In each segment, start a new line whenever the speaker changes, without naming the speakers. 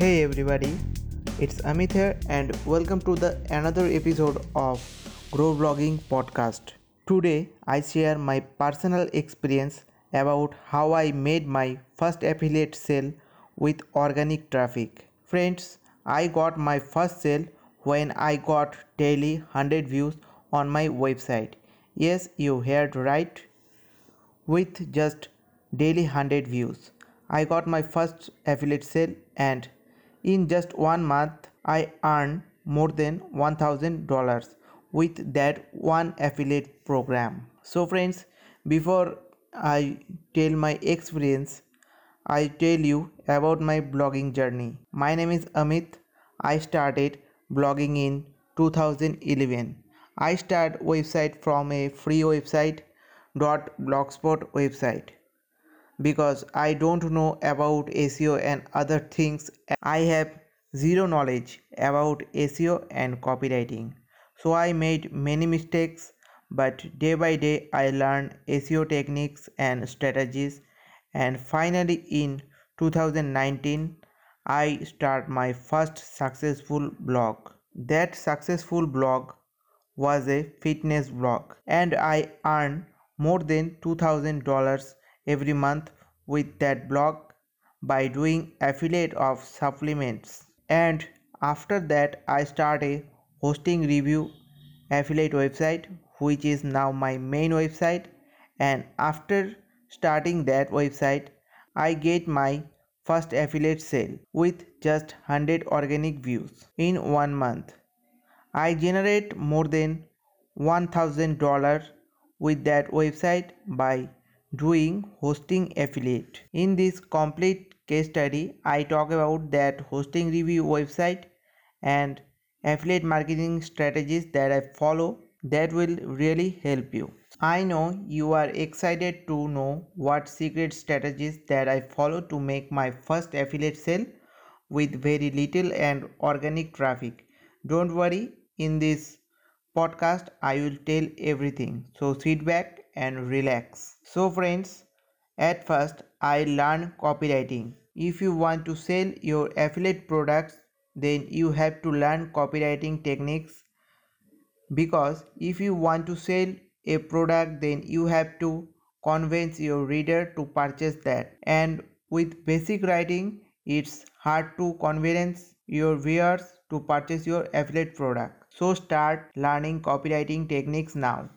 Hey everybody, it's Amit here and welcome to the another episode of Grow Blogging podcast. Today I share my personal experience about how I made my first affiliate sale with organic traffic. Friends, I got my first sale when I got daily 100 views on my website. Yes, you heard right. With just daily 100 views, I got my first affiliate sale and in just one month I earned more than $1000 with that one affiliate program. So friends, before I tell my experience, I tell you about my blogging journey. My name is Amit. I started blogging in 2011. I started website from a free website dot blogspot website because I don't know about SEO and other things. I have zero knowledge about SEO and copywriting. So I made many mistakes, but day by day I learned SEO techniques and strategies and finally in 2019 I start my first successful blog. That successful blog was a fitness blog and I earned more than $2000 every month with that blog by doing affiliate of supplements and after that I started hosting review affiliate website which is now my main website and after starting that website I get my first affiliate sale with just 100 organic views in one month. I generate more than $1000 with that website by doing hosting affiliate. In this complete case study, I talk about that hosting review website and affiliate marketing strategies that I follow that will really help you. I know you are excited to know what secret strategies that I follow to make my first affiliate sale with very little and organic traffic. Don't worry, in this podcast I will tell everything. So sit back and relax. So friends, at first I learned copywriting. If you want to sell your affiliate products, then you have to learn copywriting techniques because if you want to sell a product then you have to convince your reader to purchase that and with basic writing it's hard to convince your viewers to purchase your affiliate product so start learning copywriting techniques now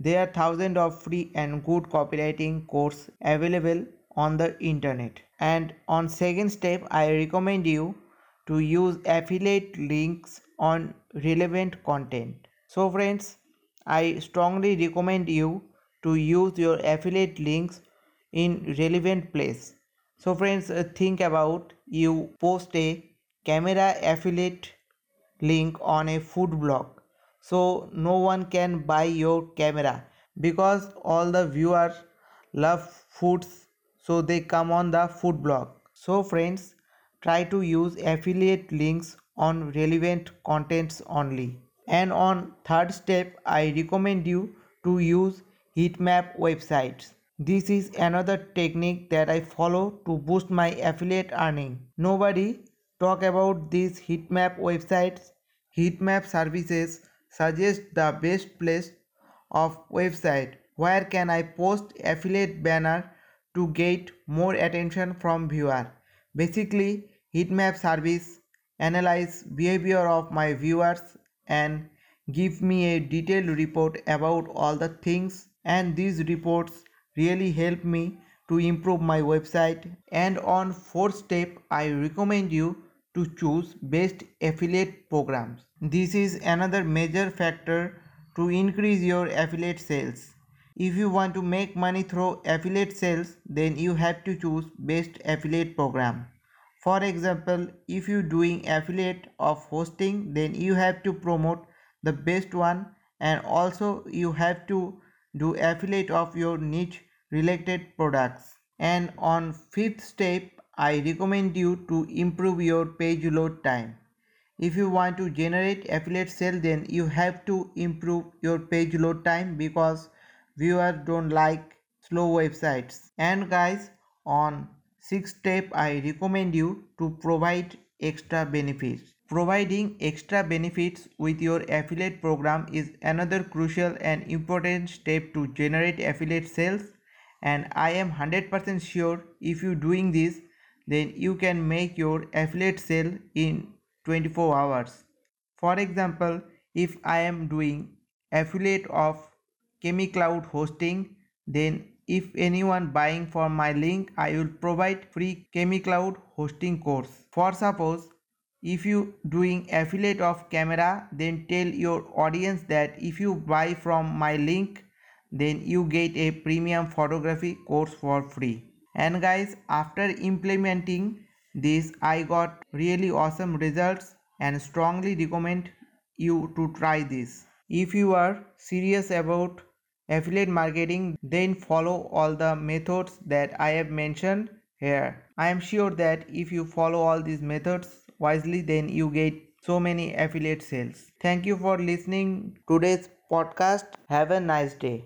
there are thousands of free and good copywriting courses available on the internet. And on second step, I recommend you to use affiliate links on relevant content. So friends, I strongly recommend you to use your affiliate links in relevant place. So friends, uh, think about you post a camera affiliate link on a food blog so no one can buy your camera because all the viewers love foods so they come on the food blog. So friends try to use affiliate links on relevant contents only. And on third step i recommend you to use heatmap websites. This is another technique that i follow to boost my affiliate earning. Nobody talk about these heatmap websites heatmap services suggest the best place of website. Where can I post affiliate banner to get more attention from viewer. Basically heatmap service analyze behavior of my viewers and give me a detailed report about all the things. And these reports really help me to improve my website. And on fourth step I recommend you to choose best affiliate programs. This is another major factor to increase your affiliate sales. If you want to make money through affiliate sales, then you have to choose best affiliate program. For example, if you doing affiliate of hosting, then you have to promote the best one and also you have to do affiliate of your niche related products. And on fifth step, I recommend you to improve your page load time. If you want to generate affiliate sale then you have to improve your page load time because viewers don't like slow websites. And guys on sixth step I recommend you to provide extra benefits. Providing extra benefits with your affiliate program is another crucial and important step to generate affiliate sales and I am 100% sure if you doing this then you can make your affiliate sale in 24 hours. For example, if I am doing affiliate of ChemiCloud hosting then if anyone buying from my link I will provide free ChemiCloud hosting course. For suppose if you doing affiliate of camera then tell your audience that if you buy from my link then you get a premium photography course for free and guys after implementing this i got really awesome results and strongly recommend you to try this. If you are serious about affiliate marketing then follow all the methods that i have mentioned here. I am sure that if you follow all these methods wisely then you get so many affiliate sales. Thank you for listening today's podcast. Have a nice day